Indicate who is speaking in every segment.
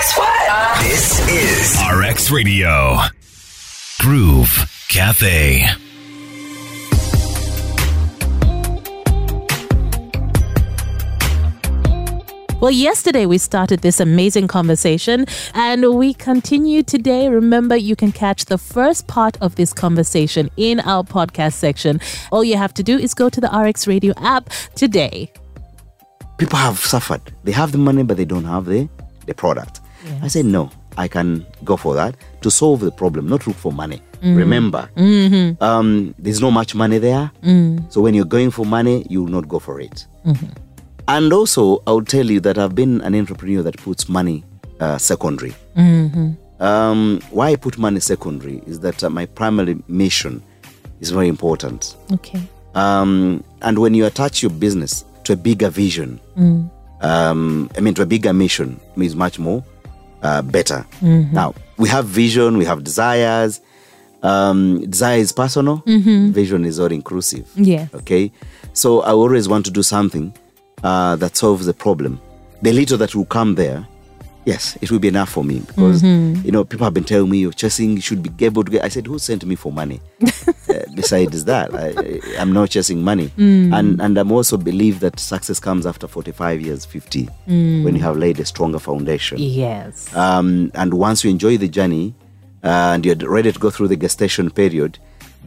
Speaker 1: Guess what?
Speaker 2: This is RX Radio. Groove Cafe.
Speaker 3: Well, yesterday we started this amazing conversation and we continue today. Remember, you can catch the first part of this conversation in our podcast section. All you have to do is go to the RX Radio app today.
Speaker 4: People have suffered. They have the money, but they don't have the, the product. I said, no, I can go for that to solve the problem, not look for money. Remember, um, there's not much money there. So when you're going for money, you will not go for it. And also, I will tell you that I've been an entrepreneur that puts money uh, secondary. Um, why I put money secondary is that uh, my primary mission is very important.
Speaker 3: Okay.
Speaker 4: Um, and when you attach your business to a bigger vision, um, I mean, to a bigger mission, is much more uh, better. Now, we have vision, we have desires. Um, desire is personal, vision is all inclusive.
Speaker 3: Yeah.
Speaker 4: Okay. So I always want to do something uh, that solves the problem. The little that will come there, yes, it will be enough for me because you know people have been telling me you're chasing, you should be able to get. I said, who sent me for money? uh, besides that, I, I'm not chasing money, and and I'm also believe that success comes after 45 years, 50, when you have laid a stronger foundation.
Speaker 3: Yes.
Speaker 4: Um, and once you enjoy the journey uh, and you're ready to go through the gestation period,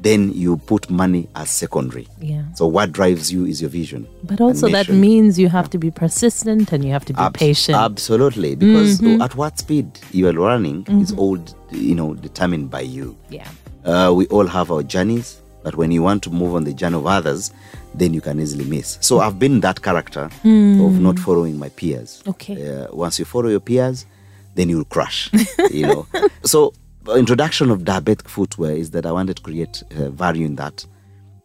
Speaker 4: then you put money as secondary.
Speaker 3: Yeah.
Speaker 4: So what drives you is your vision.
Speaker 3: But also, that means you have to be persistent and you have to be patient.
Speaker 4: Absolutely, because at what speed you are running
Speaker 3: Mm-hmm.
Speaker 4: is all you know determined by you.
Speaker 3: yeah.
Speaker 4: Uh, we all have our journeys, but when you want to move on the journey of others, then you can easily miss. So I've been that character of not following my peers.
Speaker 3: Mm. Okay.
Speaker 4: Uh, once you follow your peers, then you'll crash. you know. So introduction of diabetic footwear is that I wanted to create uh, value in that,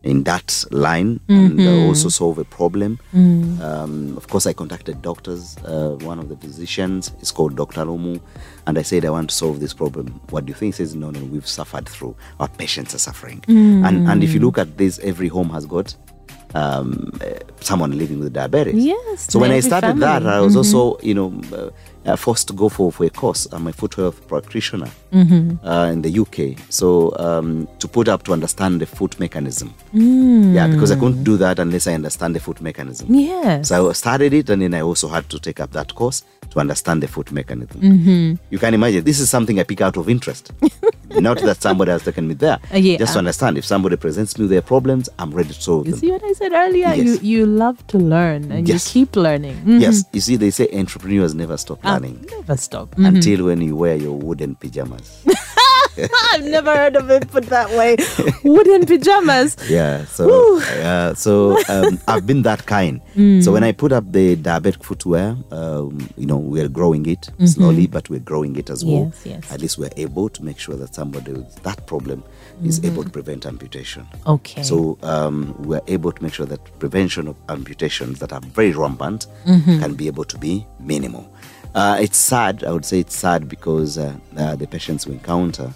Speaker 4: in that line, and uh, also solve a problem. Um, of course, I contacted doctors. Uh, one of the physicians is called Dr. Lomu, and I said, I want to solve this problem. What do you think? He says, No, no, we've suffered through. Our patients are suffering. And, and if you look at this, every home has got um, someone living with diabetes.
Speaker 3: Yes,
Speaker 4: So when I started that. I was also, you know, uh, uh, forced to go for, for a course. I'm a foot health practitioner
Speaker 3: Mm-hmm.
Speaker 4: uh, in the UK. So um, to put up to understand the foot mechanism.
Speaker 3: Mm.
Speaker 4: Yeah, because I couldn't do that unless I understand the foot mechanism.
Speaker 3: Yes.
Speaker 4: So I started it, and then I also had to take up that course to understand the foot mechanism.
Speaker 3: Mm-hmm.
Speaker 4: You can imagine this is something I pick out of interest. Not that somebody has taken me there.
Speaker 3: Uh, yeah.
Speaker 4: Just to understand if somebody presents me with their problems, I'm ready to solve
Speaker 3: you
Speaker 4: them.
Speaker 3: see what I said earlier?
Speaker 4: Yes.
Speaker 3: You you love to learn and
Speaker 4: Yes.
Speaker 3: you keep learning. Mhm.
Speaker 4: Yes, you see, they say entrepreneurs never stop
Speaker 3: Ah,
Speaker 4: learning
Speaker 3: never stop.
Speaker 4: until when you wear your wooden pajamas.
Speaker 3: I've never heard of it put that way. Wooden pajamas.
Speaker 4: Yeah, so uh, so um, I've been that kind. So when I put up the diabetic footwear, um, you know, we're growing it slowly, but we're growing it as well.
Speaker 3: Yes, yes.
Speaker 4: At least we're able to make sure that somebody with that problem is able to prevent amputation.
Speaker 3: Okay.
Speaker 4: So um, we're able to make sure that prevention of amputations that are very rampant
Speaker 3: Mm-hmm.
Speaker 4: can be able to be minimal. Uh, it's sad. I would say it's sad because uh, uh, the patients we encounter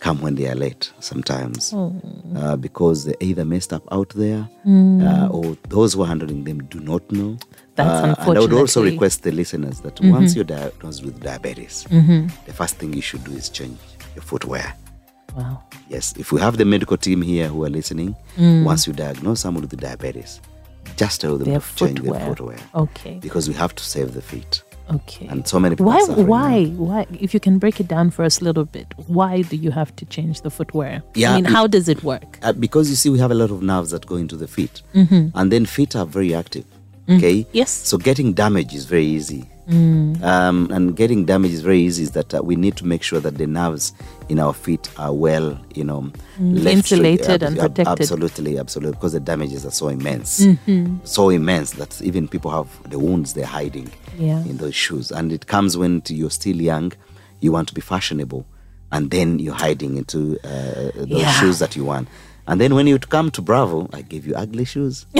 Speaker 4: come when they are late sometimes
Speaker 3: Oh.
Speaker 4: uh, because they're either messed up out there
Speaker 3: Mm.
Speaker 4: uh, or those who are handling them do not know.
Speaker 3: That's
Speaker 4: Uh, And I would also
Speaker 3: Mm-hmm.
Speaker 4: request the listeners that once you're diagnosed with diabetes, the first thing you should do is change your footwear.
Speaker 3: wow.
Speaker 4: Yes, if we have the medical team here who are listening, once you diagnose someone with diabetes, just tell them
Speaker 3: Their
Speaker 4: to change their
Speaker 3: footwear.
Speaker 4: footwear.
Speaker 3: Okay.
Speaker 4: Because we have to save the feet.
Speaker 3: Okay.
Speaker 4: And so many people
Speaker 3: why why
Speaker 4: now.
Speaker 3: why if you can break it down for us a little bit why do you have to change the footwear
Speaker 4: Yeah,
Speaker 3: i mean
Speaker 4: it-
Speaker 3: how does it work
Speaker 4: Uh, because you see, we have a lot of nerves that go into the feet,
Speaker 3: Mm-hmm.
Speaker 4: and then feet are very active. Okay.
Speaker 3: Yes.
Speaker 4: So getting damage is very easy.
Speaker 3: Mm.
Speaker 4: Um, and getting damage is very easy. Is that uh, we need to make sure that the nerves in our feet are well, you know,
Speaker 3: Mm. Insulated and protected.
Speaker 4: Absolutely, absolutely, because the damages are so immense,
Speaker 3: Mm-hmm.
Speaker 4: so immense that even people have the wounds they're hiding
Speaker 3: Yeah.
Speaker 4: in those shoes. And it comes when you're still young, you want to be fashionable, and then you're hiding into uh, those
Speaker 3: Yeah.
Speaker 4: shoes that you want. And then when you come to Bravo, I give you ugly shoes.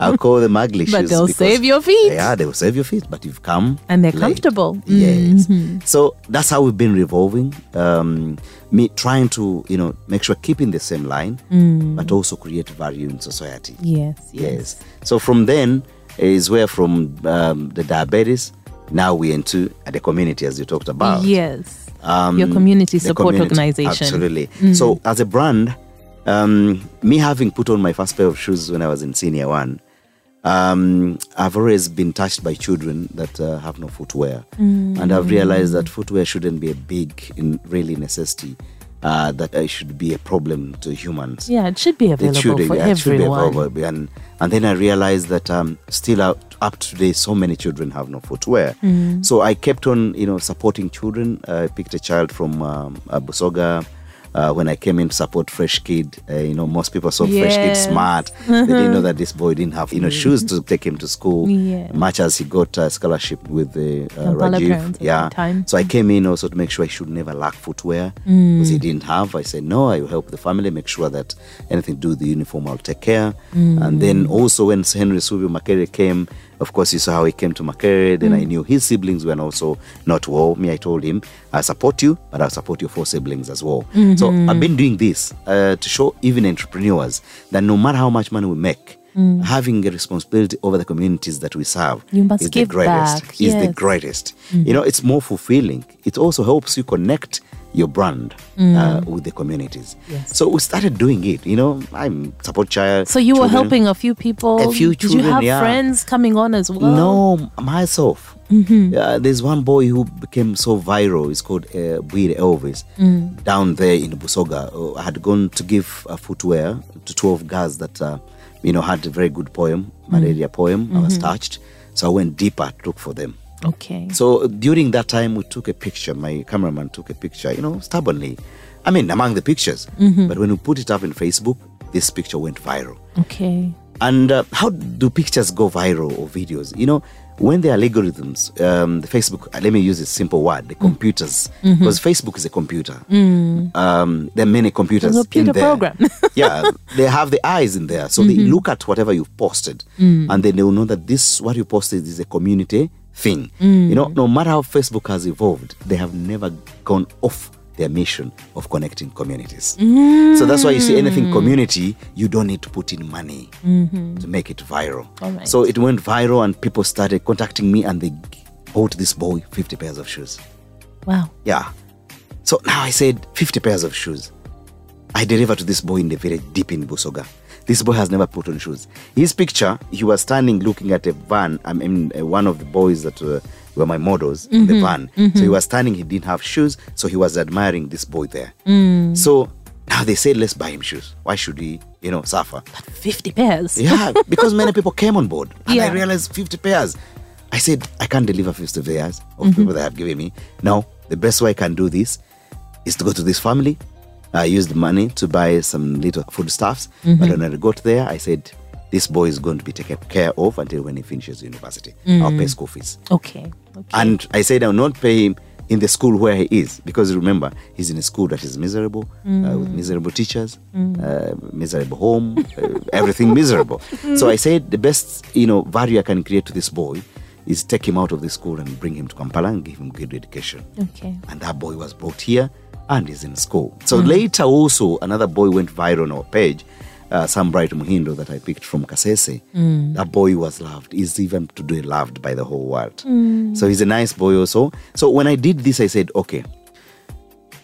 Speaker 4: I'll call them ugly
Speaker 3: But
Speaker 4: shoes.
Speaker 3: they'll
Speaker 4: because-
Speaker 3: save your feet.
Speaker 4: Yeah, they will save your feet, but you've come
Speaker 3: And they're
Speaker 4: late.
Speaker 3: comfortable.
Speaker 4: Yes.
Speaker 3: Mm-hmm.
Speaker 4: So that's how we've been revolving. Um, me trying to, you know, make sure keeping the same line, but also create value in society.
Speaker 3: yes
Speaker 4: Yes. So from then is where from um, the diabetes Now we're into the community, as you talked about.
Speaker 3: Yes.
Speaker 4: Um,
Speaker 3: Your community support
Speaker 4: community,
Speaker 3: organization.
Speaker 4: Absolutely. So, as a brand, um, me having put on my first pair of shoes when I was in senior one, um, I've always been touched by children that uh, have no footwear, and I've realized that footwear shouldn't be a big, in, really necessity. Uh, that it should be a problem to humans.
Speaker 3: Yeah, it should be available
Speaker 4: It should,
Speaker 3: for
Speaker 4: yeah, it should be
Speaker 3: everyone.
Speaker 4: available. And, and then I realized that um, still out, up to today, so many children have no footwear.
Speaker 3: Mm.
Speaker 4: So I kept on, you know, supporting children. I picked a child from um, Busoga. Uh, when I came in to support Fresh Kid, uh, you know, most people saw Fresh Kid
Speaker 3: Yes.
Speaker 4: smart. they didn't know that this boy didn't have, you know, shoes to take him to school.
Speaker 3: Yeah.
Speaker 4: Much as he got a scholarship with the uh, Rajiv. Yeah. So I came in also to make sure I should never lack footwear
Speaker 3: Mm.
Speaker 4: because he didn't have. I said, no, I will help the family, make sure that anything to do with the uniform, I'll take care.
Speaker 3: Mm.
Speaker 4: And then also when Henry Subio Makere came, of course, you saw how he came to Makere. Then
Speaker 3: Mm.
Speaker 4: I knew his siblings were also not well. Me, I told him, I support you, but I'll support your four siblings as well.
Speaker 3: Mm-hmm.
Speaker 4: So I've been doing this uh, to show even entrepreneurs that no matter how much money we make, having a responsibility over the communities that we serve
Speaker 3: Mm.
Speaker 4: Is the greatest.
Speaker 3: back,
Speaker 4: Is the
Speaker 3: yes. Mm-hmm.
Speaker 4: greatest. You know, it's more fulfilling. It also helps you connect your brand uh, with the communities.
Speaker 3: Mm. Yes.
Speaker 4: So we started doing it. You know, I'm support child.
Speaker 3: So you were helping a few people.
Speaker 4: A few
Speaker 3: Did you
Speaker 4: children,
Speaker 3: have
Speaker 4: yeah.
Speaker 3: friends coming on as well?
Speaker 4: No, myself.
Speaker 3: Mm-hmm.
Speaker 4: Yeah, there's one boy who became so viral. It's called uh, Bwire Elvis.
Speaker 3: Mm.
Speaker 4: Down there in Busoga, Uh, I had gone to give uh, footwear to 12 girls that, uh, you know, had a very good poem,
Speaker 3: Mm.
Speaker 4: malaria poem. I
Speaker 3: Mm-hmm.
Speaker 4: was touched. So I went deeper to look for them.
Speaker 3: Okay.
Speaker 4: So during that time, we took a picture. My cameraman took a picture, you know, stubbornly. I mean, among the pictures.
Speaker 3: Mm-hmm.
Speaker 4: But when we put it up in Facebook, this picture went viral.
Speaker 3: Okay.
Speaker 4: And uh, how do pictures go viral or videos? You know, when there are algorithms, um, the Facebook, uh, let me use a simple word,
Speaker 3: Mm.
Speaker 4: the computers, because Facebook is a computer. Um, there are many computers
Speaker 3: computer
Speaker 4: in there.
Speaker 3: program.
Speaker 4: yeah, they have the eyes in there. So they look at whatever you've posted and then they will know that this, what you posted is a community thing. Mm. You know, no matter how Facebook has evolved, they have never gone off their mission of connecting communities. Mm. So that's why you see anything community, you don't need to put in money mm-hmm. to make it viral.
Speaker 3: Right.
Speaker 4: So it went viral and people started contacting me and they bought this boy 50 pairs of shoes.
Speaker 3: Wow.
Speaker 4: Yeah. So now I said 50 pairs of shoes. I delivered to this boy in the village deep in Busoga. This boy has never put on shoes. His picture, he was standing looking at a van. I mean, one of the boys that uh, were my models in the mm-hmm. van. So he mm-hmm. was standing, he didn't have shoes. So he was admiring this boy there. Mm. So now they said, let's buy him shoes. Why should he, you know, suffer?
Speaker 3: 50 pairs.
Speaker 4: Yeah, because many people came on board. And
Speaker 3: Yeah.
Speaker 4: I realized 50 pairs. I said, I can't deliver 50 pairs of mm-hmm. people that have given me. No, the best way I can do this is to go to this family. I used the money to buy some little foodstuffs. But when I got there, I said, this boy is going to be taken care of until when he finishes university. I'll pay school fees.
Speaker 3: Okay. okay.
Speaker 4: And I said, I'll not pay him in the school where he is because remember, he's in a school that is miserable, uh, with miserable teachers, uh, miserable home, uh, everything miserable. So I said, the best you know value I can create to this boy is take him out of the school and bring him to Kampala and give him good education.
Speaker 3: okay.
Speaker 4: And that boy was brought here and is in school. So later also another boy went viral on our page. Uh, some bright Muhindo that I picked from Kasese. That boy was loved. He's even today loved by the whole world. So he's a nice boy also. So when I did this, I said, okay.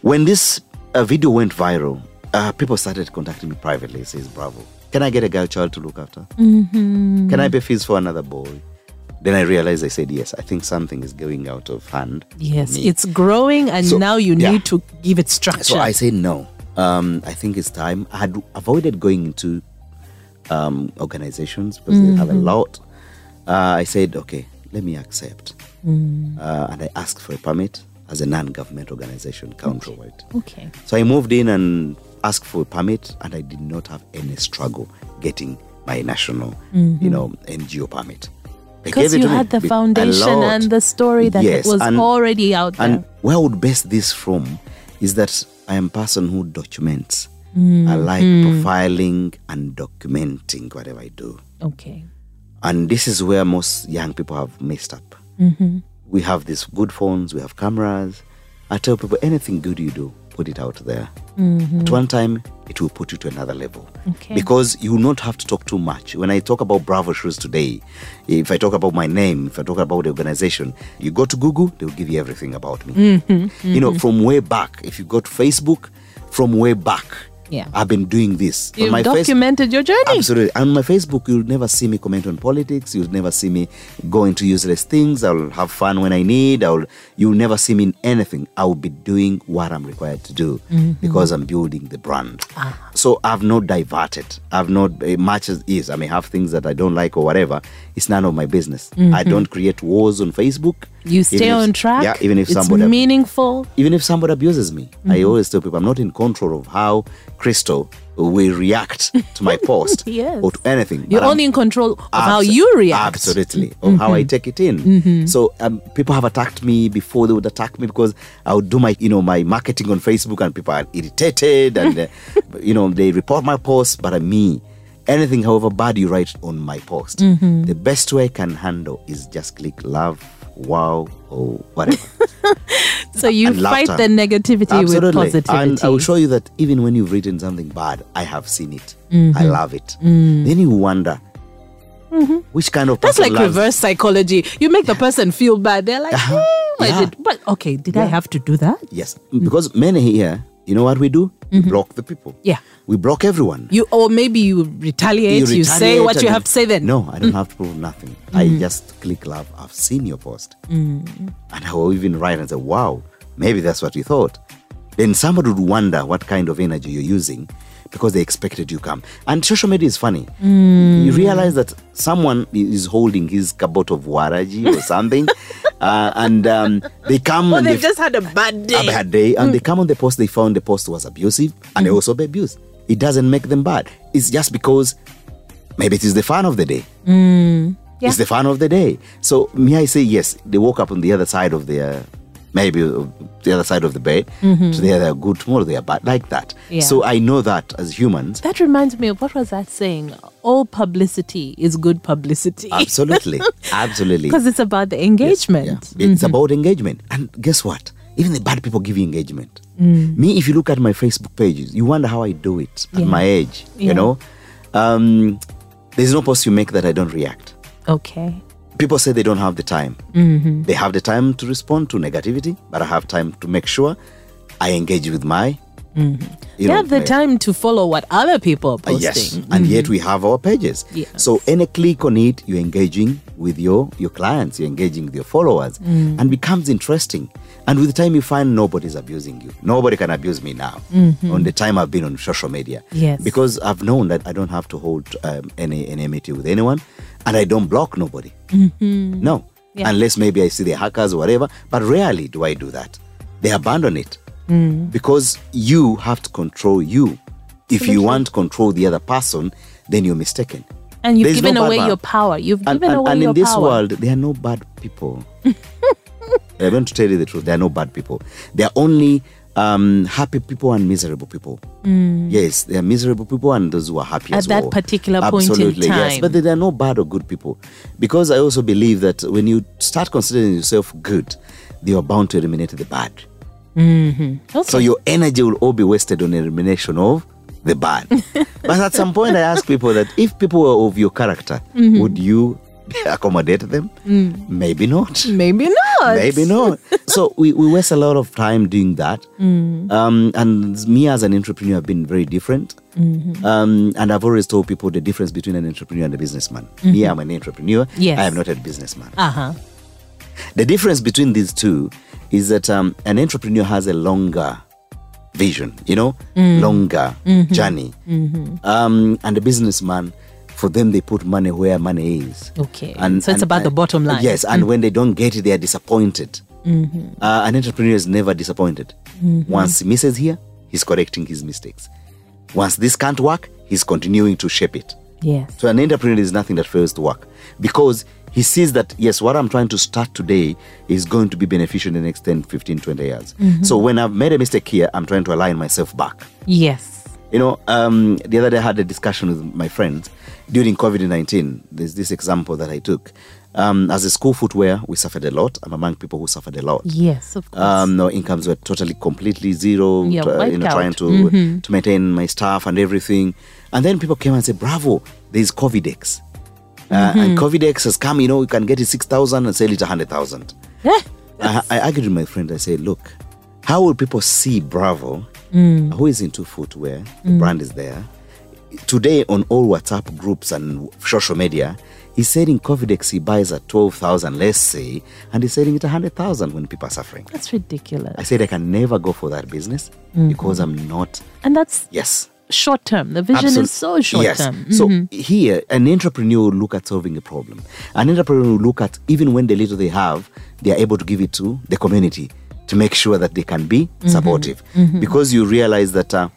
Speaker 4: When this uh, video went viral, uh, people started contacting me privately. Says, "Bravo, can I get a girl child to look after? Can I pay fees for another boy?" Then I realized I said, "Yes, I think something is going out of hand."
Speaker 3: Yes, it's growing, and
Speaker 4: So,
Speaker 3: now you
Speaker 4: yeah.
Speaker 3: need to give it structure.
Speaker 4: So I said no. Um, I think it's time. I had avoided going into um, organizations because they have a lot. Uh, I said, okay, let me accept. Uh, and I asked for a permit as a non government organization countrywide.
Speaker 3: okay.
Speaker 4: So I moved in and asked for a permit, and I did not have any struggle getting my national, you know, NGO permit.
Speaker 3: Because you had the foundation and the story that
Speaker 4: Yes,
Speaker 3: was
Speaker 4: and-
Speaker 3: already out there.
Speaker 4: And where I would base this from is that I am a person who documents.
Speaker 3: Mm,
Speaker 4: I like profiling and documenting whatever I do.
Speaker 3: okay.
Speaker 4: And this is where most young people have messed up.
Speaker 3: Mm-hmm.
Speaker 4: We have these good phones, we have cameras. I tell people anything good you do, put it out there. Mm-hmm. At one time, it will put you to another level.
Speaker 3: Okay.
Speaker 4: Because you will not have to talk too much. When I talk about Bravo Shoes today, if I talk about my name, if I talk about the organization, you go to Google, they will give you everything about me. Mm-hmm. You know, mm-hmm. from way back, if you go to Facebook, from way back,
Speaker 3: Yeah.
Speaker 4: I've been doing this.
Speaker 3: You've
Speaker 4: my face-
Speaker 3: documented your journey.
Speaker 4: Absolutely. On my Facebook, you'll never see me comment on politics. You'll never see me go into useless things. I'll have fun when I need. I'll. You'll never see me in anything. I'll be doing what I'm required to do mm-hmm. because I'm building the brand. Ah. So I've not diverted. I've not eh, much as is. I may have things that I don't like or whatever. It's none of my business. Mm-hmm. I don't create wars on Facebook.
Speaker 3: You stay
Speaker 4: if-
Speaker 3: on track.
Speaker 4: Yeah. Even if
Speaker 3: it's
Speaker 4: somebody
Speaker 3: meaningful.
Speaker 4: even if somebody abuses me, I always tell people I'm not in control of how Crystal will react to my post
Speaker 3: Yes.
Speaker 4: or to anything.
Speaker 3: You're
Speaker 4: but I'm-
Speaker 3: only in control of how you react.
Speaker 4: Absolutely, of how I take it in. So um, people have attacked me before they would attack me because I would do my, you know, my marketing on Facebook, and people are irritated, and uh, you know they report my post, But uh, me, anything, however bad you write on my post, the best way I can handle is just click love, wow, or whatever.
Speaker 3: So you
Speaker 4: and
Speaker 3: fight
Speaker 4: laughter.
Speaker 3: the negativity with positivity.
Speaker 4: And I will show you that even when you've written something bad, I have seen it.
Speaker 3: Mm-hmm.
Speaker 4: I love it. Then you wonder which kind of
Speaker 3: Mm. That's like
Speaker 4: loves-
Speaker 3: reverse psychology. You make the person feel bad. They're like,
Speaker 4: Uh-huh.
Speaker 3: "Hmm,
Speaker 4: Yeah.
Speaker 3: did, but okay, did I have to do that?
Speaker 4: Yes, because many here, you know what we do? We block the people.
Speaker 3: Mm-hmm. Yeah.
Speaker 4: We block everyone.
Speaker 3: You or maybe you retaliate. You, say
Speaker 4: retaliate
Speaker 3: what you have to say then.
Speaker 4: No, I
Speaker 3: Mm.
Speaker 4: don't have to prove nothing. I just click love. I've seen your post.
Speaker 3: Mm.
Speaker 4: And I will even write and say, wow, maybe that's what you thought. Then somebody would wonder what kind of energy you're using because they expected you come. And social media is funny.
Speaker 3: Mm.
Speaker 4: You realize that someone is holding his kabot of waragi or something, uh, and um, they come
Speaker 3: Or
Speaker 4: and
Speaker 3: they've
Speaker 4: they
Speaker 3: just had a bad day.
Speaker 4: a bad day and they come on the post they found the post was abusive and they also be abused it doesn't make them bad it's just because maybe it is the fun of the day
Speaker 3: Yeah.
Speaker 4: it's the fun of the day so me i say yes they woke up on the other side of their maybe the other side of the bed today they're good tomorrow they're bad like that
Speaker 3: Yeah.
Speaker 4: so i know that as humans
Speaker 3: That reminds me of what was that saying? All publicity is good publicity.
Speaker 4: absolutely absolutely
Speaker 3: Because it's about the engagement.
Speaker 4: Yeah. It's about engagement. And guess what? Even the bad people give you engagement.
Speaker 3: Mm.
Speaker 4: Me, if you look at my Facebook pages, you wonder how I do it at
Speaker 3: Yeah.
Speaker 4: my age. You know, um, there's no post you make that I don't react.
Speaker 3: Okay.
Speaker 4: People say they don't have the time.
Speaker 3: Mm-hmm.
Speaker 4: They have the time to respond to negativity, but I have time to make sure I engage with my. You
Speaker 3: You
Speaker 4: know,
Speaker 3: have the
Speaker 4: my-
Speaker 3: time to follow what other people are
Speaker 4: uh,
Speaker 3: posting.
Speaker 4: Yes, and yet we have our pages.
Speaker 3: Yes.
Speaker 4: So any click on it, you're engaging with your your clients, you're engaging with your followers,
Speaker 3: Mm.
Speaker 4: and becomes interesting. And with the time, you find nobody's abusing you. Nobody can abuse me now. On the time I've been on social media,
Speaker 3: Mm-hmm. Yes.
Speaker 4: because I've known that I don't have to hold um, any enmity with anyone, and I don't block nobody. No,
Speaker 3: Mm-hmm. Yeah.
Speaker 4: unless maybe I see the hackers or whatever. But rarely do I do that. They abandon it
Speaker 3: Mm.
Speaker 4: because you have to control you. If you want to control the other person, then you're mistaken.
Speaker 3: And you've
Speaker 4: There's
Speaker 3: given
Speaker 4: no
Speaker 3: away your power. You've
Speaker 4: And,
Speaker 3: given
Speaker 4: and-
Speaker 3: away
Speaker 4: and
Speaker 3: your
Speaker 4: in this
Speaker 3: power.
Speaker 4: world, there are no bad people. I'm going to tell you the truth. There are no bad people. There are only um, happy people and miserable people. Yes, there are miserable people and those who are happy
Speaker 3: Mm. At that
Speaker 4: well.
Speaker 3: particular point in
Speaker 4: Absolutely, yes. But there are no bad or good people. Because I also believe that when you start considering yourself good, you are bound to eliminate the bad.
Speaker 3: Okay.
Speaker 4: So your energy will all be wasted on elimination of the bad. but at some point, I ask people that if people were of your character,
Speaker 3: Mm-hmm.
Speaker 4: would you accommodate them?
Speaker 3: Mm.
Speaker 4: Maybe not.
Speaker 3: Maybe not.
Speaker 4: Maybe not. so we, we waste a lot of time doing that.
Speaker 3: Mm.
Speaker 4: Um, and me as an entrepreneur have been very different.
Speaker 3: Mm-hmm.
Speaker 4: Um, and I've always told people the difference between an entrepreneur and a businessman. Me, I'm an entrepreneur.
Speaker 3: Mm-hmm. Yes.
Speaker 4: I am not a businessman.
Speaker 3: Uh huh.
Speaker 4: The difference between these two is that um, an entrepreneur has a longer vision, you know,
Speaker 3: Mm.
Speaker 4: longer
Speaker 3: Mm-hmm.
Speaker 4: journey. Um, and a businessman, for them, they put money where money is.
Speaker 3: Okay. And So it's about the bottom line. Mm. Mm-hmm.
Speaker 4: Yes, and when they don't get it, they are disappointed. Uh, an entrepreneur is never disappointed. Once he misses here, he's correcting his mistakes. Once this can't work, he's continuing to shape it.
Speaker 3: Yes.
Speaker 4: So an entrepreneur is nothing that fails to work because he sees that, yes, what I'm trying to start today is going to be beneficial in the next 10, 15, 20 years. So when I've made a mistake here, I'm trying to align myself back.
Speaker 3: Yes.
Speaker 4: You know, um, the other day I had a discussion with my friends during COVID 19. There's this example that I took. Um, as a school footwear, we suffered a lot. I'm among people who suffered a lot.
Speaker 3: Yes, of course.
Speaker 4: Um, no incomes were totally completely zero.
Speaker 3: Yeah,
Speaker 4: tr- you know, trying
Speaker 3: out. Mm-hmm.
Speaker 4: to to maintain my staff and everything. And then people came and said, "Bravo, there's Covidex, uh,
Speaker 3: Mm-hmm.
Speaker 4: and Covidex has come. You know, you can get it six thousand and sell it a hundred thousand.
Speaker 3: Eh,
Speaker 4: I, I argued with my friend. I said, "Look, how will people see Bravo,
Speaker 3: Mm.
Speaker 4: who is into footwear? The brand is there. Today on all WhatsApp groups and social media, he's selling Covidex. He buys at twelve thousand, let's say, and he's selling it a hundred thousand when people are suffering.
Speaker 3: that's ridiculous.
Speaker 4: I said I can never go for that business
Speaker 3: Mm-hmm.
Speaker 4: because I'm not.
Speaker 3: and that's
Speaker 4: Yes.
Speaker 3: short term. The vision
Speaker 4: Absolute-
Speaker 3: is so short
Speaker 4: yes.
Speaker 3: term. Mm-hmm.
Speaker 4: So here, an entrepreneur will look at solving a problem. An entrepreneur will look at even when the little they have, they are able to give it to the community to make sure that they can be
Speaker 3: Mm-hmm.
Speaker 4: supportive. Because you realize that uh,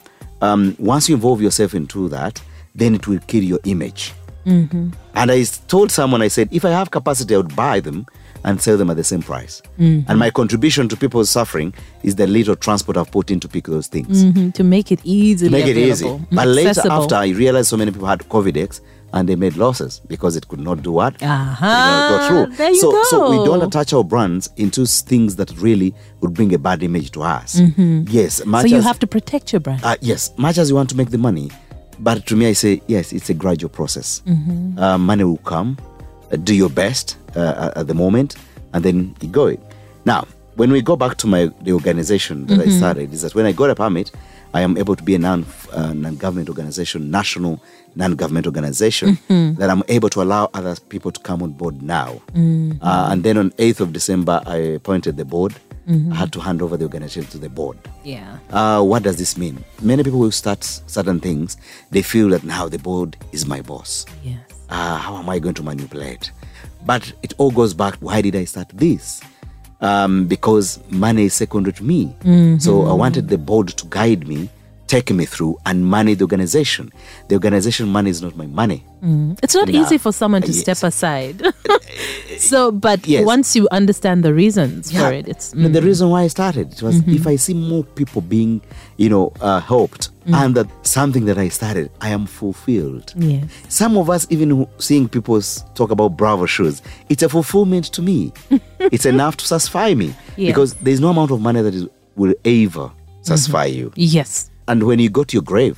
Speaker 4: um, once you involve yourself into that, then it will kill your image.
Speaker 3: Mm-hmm.
Speaker 4: And I told someone, I said, if I have capacity, I would buy them and sell them at the same price.
Speaker 3: Mm-hmm.
Speaker 4: And my contribution to people's suffering is the little transport I've put in to pick those things
Speaker 3: Mhm, to make it easy.
Speaker 4: to make it easy.
Speaker 3: available,
Speaker 4: But later, after I realized so many people had Covidex and they made losses because it could not do what?
Speaker 3: Aha,
Speaker 4: It could not go through.
Speaker 3: there you
Speaker 4: so, so we don't attach our brands into things that really would bring a bad image to us. Yes,
Speaker 3: Mm-hmm. so you
Speaker 4: as,
Speaker 3: have to protect your brand.
Speaker 4: uh, yes, much as you want to make the money, but to me, I say yes, it's a gradual process.
Speaker 3: Mm-hmm.
Speaker 4: Uh, money will come. Uh, do your best uh, at the moment, and then you go. Now, when we go back to my the organization that
Speaker 3: Mm-hmm.
Speaker 4: I started, is that when I got a permit, I am able to be a non uh, government organization, national non government organization,
Speaker 3: Mm-hmm.
Speaker 4: that I'm able to allow other people to come on board now.
Speaker 3: Mm-hmm.
Speaker 4: Uh, and then on 8th of December, I appointed the board.
Speaker 3: Mm-hmm.
Speaker 4: I had to hand over the organization to the board.
Speaker 3: yeah.
Speaker 4: Uh, what does this mean? Many people will start certain things. They feel that now the board is my boss.
Speaker 3: Yes.
Speaker 4: Uh, how am I going to manipulate? But it all goes back. Why did I start this? Um, because money is secondary to me. So I wanted the board to guide me, take me through, and manage the organization. The organization money is not my money. Mm.
Speaker 3: It's not
Speaker 4: Nah.
Speaker 3: easy for someone to
Speaker 4: Yes.
Speaker 3: step aside. Uh, so, but
Speaker 4: Yes.
Speaker 3: once you understand the reasons
Speaker 4: Yeah.
Speaker 3: for it, it's mm,
Speaker 4: the reason why I started it was if mm-hmm. I see more people being, you know, uh, helped, mm. and that something that I started, I am fulfilled.
Speaker 3: yes.
Speaker 4: Some of us, even seeing people talk about Bravo shoes, it's a fulfillment to me. it's enough to satisfy me
Speaker 3: Yeah.
Speaker 4: because there's no amount of money that is, will ever satisfy mm-hmm. you.
Speaker 3: Yes.
Speaker 4: And when you go to your grave,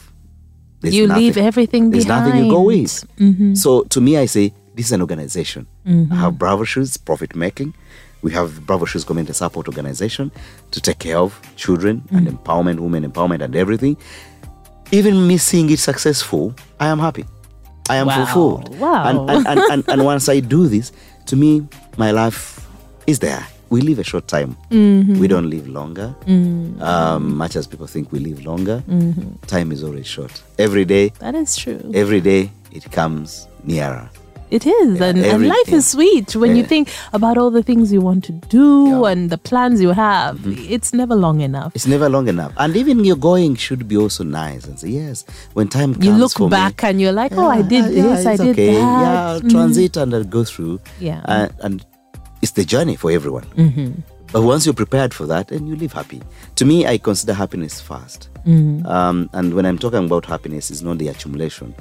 Speaker 4: there's
Speaker 3: You
Speaker 4: nothing,
Speaker 3: leave everything
Speaker 4: There's nothing you go
Speaker 3: behind. Mm-hmm.
Speaker 4: with. So to me, I say this is an organization. I have Bravo Shoes, profit making. We have Bravo Shoes Community Support Organization to take care of children and
Speaker 3: Mm.
Speaker 4: empowerment, women empowerment, and everything. Even me seeing it successful, I am happy. I am
Speaker 3: Wow.
Speaker 4: fulfilled.
Speaker 3: Wow.
Speaker 4: And, and, and, and, and once I do this, to me, my life is there. We live a short time.
Speaker 3: Mm-hmm.
Speaker 4: We don't live longer. Um, much as people think we live longer,
Speaker 3: Mm-hmm.
Speaker 4: time is always short. Every day,
Speaker 3: That is true.
Speaker 4: every day, it comes nearer.
Speaker 3: It is,
Speaker 4: Yeah,
Speaker 3: and, and life is sweet when you think about all the things you want to do
Speaker 4: Yeah.
Speaker 3: and the plans you have.
Speaker 4: Mm-hmm.
Speaker 3: It's never long enough.
Speaker 4: It's never long enough. And even your going should be also nice and say, yes, when time comes
Speaker 3: You look
Speaker 4: for me,
Speaker 3: back and you're like, oh, I
Speaker 4: yeah,
Speaker 3: did
Speaker 4: yeah,
Speaker 3: this, I did
Speaker 4: okay.
Speaker 3: that.
Speaker 4: Yeah, I'll
Speaker 3: Mhm.
Speaker 4: transit and I'll go through.
Speaker 3: Yeah.
Speaker 4: Uh, and it's the journey for everyone.
Speaker 3: Mm-hmm.
Speaker 4: But once you're prepared for that, then you live happy. To me, I consider happiness first.
Speaker 3: Mm-hmm.
Speaker 4: Um, and when I'm talking about happiness, it's not the accumulation.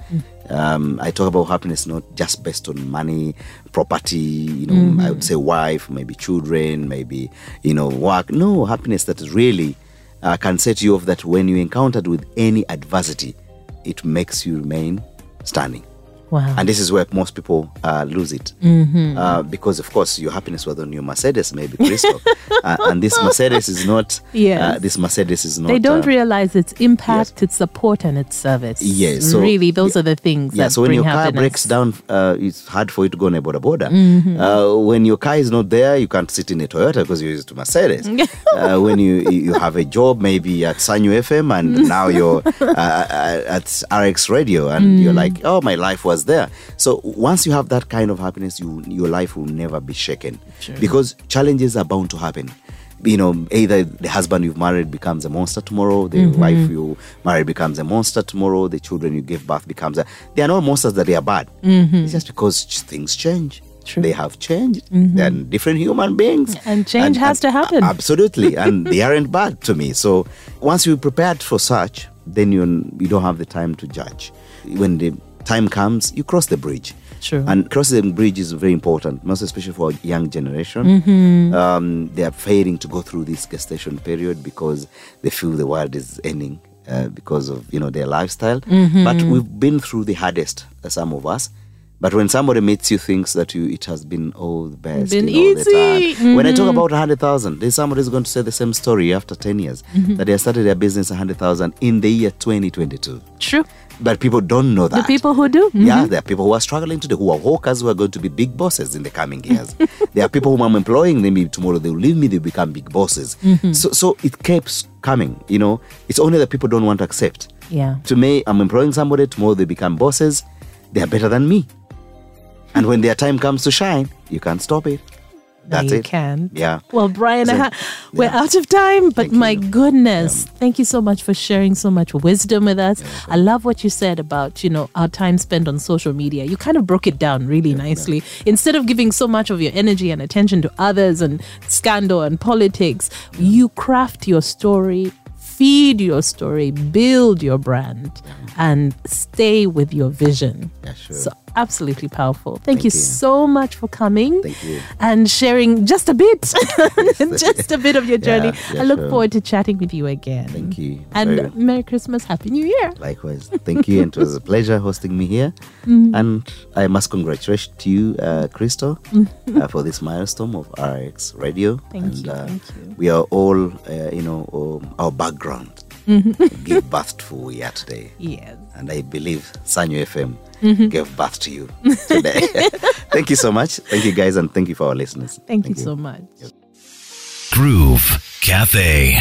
Speaker 4: Um, I talk about happiness not just based on money, property, you know,
Speaker 3: Mm-hmm.
Speaker 4: I would say wife, maybe children, maybe, you know, work. No, happiness that really uh, can set you off that when you encountered with any adversity, it makes you remain standing.
Speaker 3: Wow.
Speaker 4: And this is where most people uh, lose it.
Speaker 3: Mm-hmm.
Speaker 4: Uh, because, of course, your happiness was on your Mercedes, maybe, Crystal. uh, and this Mercedes is not,
Speaker 3: Yes.
Speaker 4: uh, this Mercedes is not.
Speaker 3: they don't
Speaker 4: uh,
Speaker 3: realize its impact, its support, and its service.
Speaker 4: Yes, so-
Speaker 3: really, those are the things
Speaker 4: yeah,
Speaker 3: that
Speaker 4: so when your car
Speaker 3: happiness.
Speaker 4: breaks down, uh, it's hard for you to go on a border border.
Speaker 3: Mm-hmm.
Speaker 4: Uh, when your car is not there, you can't sit in a Toyota because you're used to Mercedes. uh, when you you have a job, maybe at Sanyu FM, and now you're at RX Radio, and
Speaker 3: Mm.
Speaker 4: you're like, oh, my life was there. So once you have that kind of happiness, you your life will never be shaken because challenges are bound to happen. You know, either the husband you've married becomes a monster tomorrow, the
Speaker 3: Mm-hmm.
Speaker 4: wife you married becomes a monster tomorrow, the children you give birth becomes a. They are not monsters that they are bad. It's just because things change.
Speaker 3: Mm-hmm. True. Mm-hmm.
Speaker 4: They have changed. They're different human beings.
Speaker 3: And change has to happen.
Speaker 4: Absolutely. and they aren't bad to me. So once you're prepared for such, then you you don't have the time to judge. When the time comes, you cross the bridge.
Speaker 3: True.
Speaker 4: And crossing the bridge is very important, most especially for young generation.
Speaker 3: Mm-hmm.
Speaker 4: Um, they are failing to go through this gestation period because they feel the world is ending uh, because of you know their lifestyle.
Speaker 3: Mm-hmm.
Speaker 4: But we've been through the hardest, uh, some of us. But when somebody meets you, thinks that you it has been all the best,
Speaker 3: Been
Speaker 4: you know,
Speaker 3: easy.
Speaker 4: time. When I talk
Speaker 3: Mhm.
Speaker 4: about hundred thousand, there's somebody who's going to say the same story after ten years
Speaker 3: Mm-hmm.
Speaker 4: that they started their business hundred thousand in the year 2022.
Speaker 3: True.
Speaker 4: But people don't know that.
Speaker 3: The people who do. Mhm.
Speaker 4: Yeah, there are people who are struggling today, who are hawkers, who are going to be big bosses in the coming years. there are people whom I'm employing, maybe tomorrow they will leave me, they become big bosses.
Speaker 3: Mm-hmm.
Speaker 4: So, so it keeps coming, you know. It's only that people don't want to accept.
Speaker 3: Yeah.
Speaker 4: To me, I'm employing somebody, tomorrow they become bosses, they are better than me. And when their time comes to shine, you can't stop it.
Speaker 3: No,
Speaker 4: That's
Speaker 3: you
Speaker 4: it.
Speaker 3: can.
Speaker 4: Yeah.
Speaker 3: Well, Brian,
Speaker 4: So,
Speaker 3: I ha- we're
Speaker 4: yeah.
Speaker 3: out of time, but
Speaker 4: Thank
Speaker 3: my
Speaker 4: you.
Speaker 3: goodness, thank you so much for sharing so much wisdom with us. I love what you said about, you know, our time spent on social media. You kind of broke it down really nicely. Instead of giving so much of your energy and attention to others and scandal and politics, you craft your story, feed your story, build your brand, and stay with your vision.
Speaker 4: Yeah, sure.
Speaker 3: So absolutely powerful. Thank, you,
Speaker 4: Thank you.
Speaker 3: so much for coming
Speaker 4: Thank you.
Speaker 3: and sharing just a bit, just a bit of your journey.
Speaker 4: Yeah, yeah,
Speaker 3: I look
Speaker 4: sure.
Speaker 3: forward to chatting with you again.
Speaker 4: Thank you.
Speaker 3: And
Speaker 4: Very-
Speaker 3: Merry Christmas, Happy New Year.
Speaker 4: Likewise. Thank you. and it was a pleasure hosting me here.
Speaker 3: Mm-hmm.
Speaker 4: And I must congratulate you, uh, Crystal, uh, for this milestone of RX Radio.
Speaker 3: Mm-hmm. Thank
Speaker 4: and,
Speaker 3: you,
Speaker 4: Uh,
Speaker 3: thank you.
Speaker 4: We are all, uh, you know, um, our background
Speaker 3: Mm-hmm.
Speaker 4: give birth to who we are today.
Speaker 3: Yes.
Speaker 4: And I believe Sanyu FM
Speaker 3: Mm-hmm.
Speaker 4: gave birth to you today. thank you so much. Thank you, guys, and thank you for our listeners.
Speaker 3: Thank, you so much.
Speaker 2: Groove Cafe.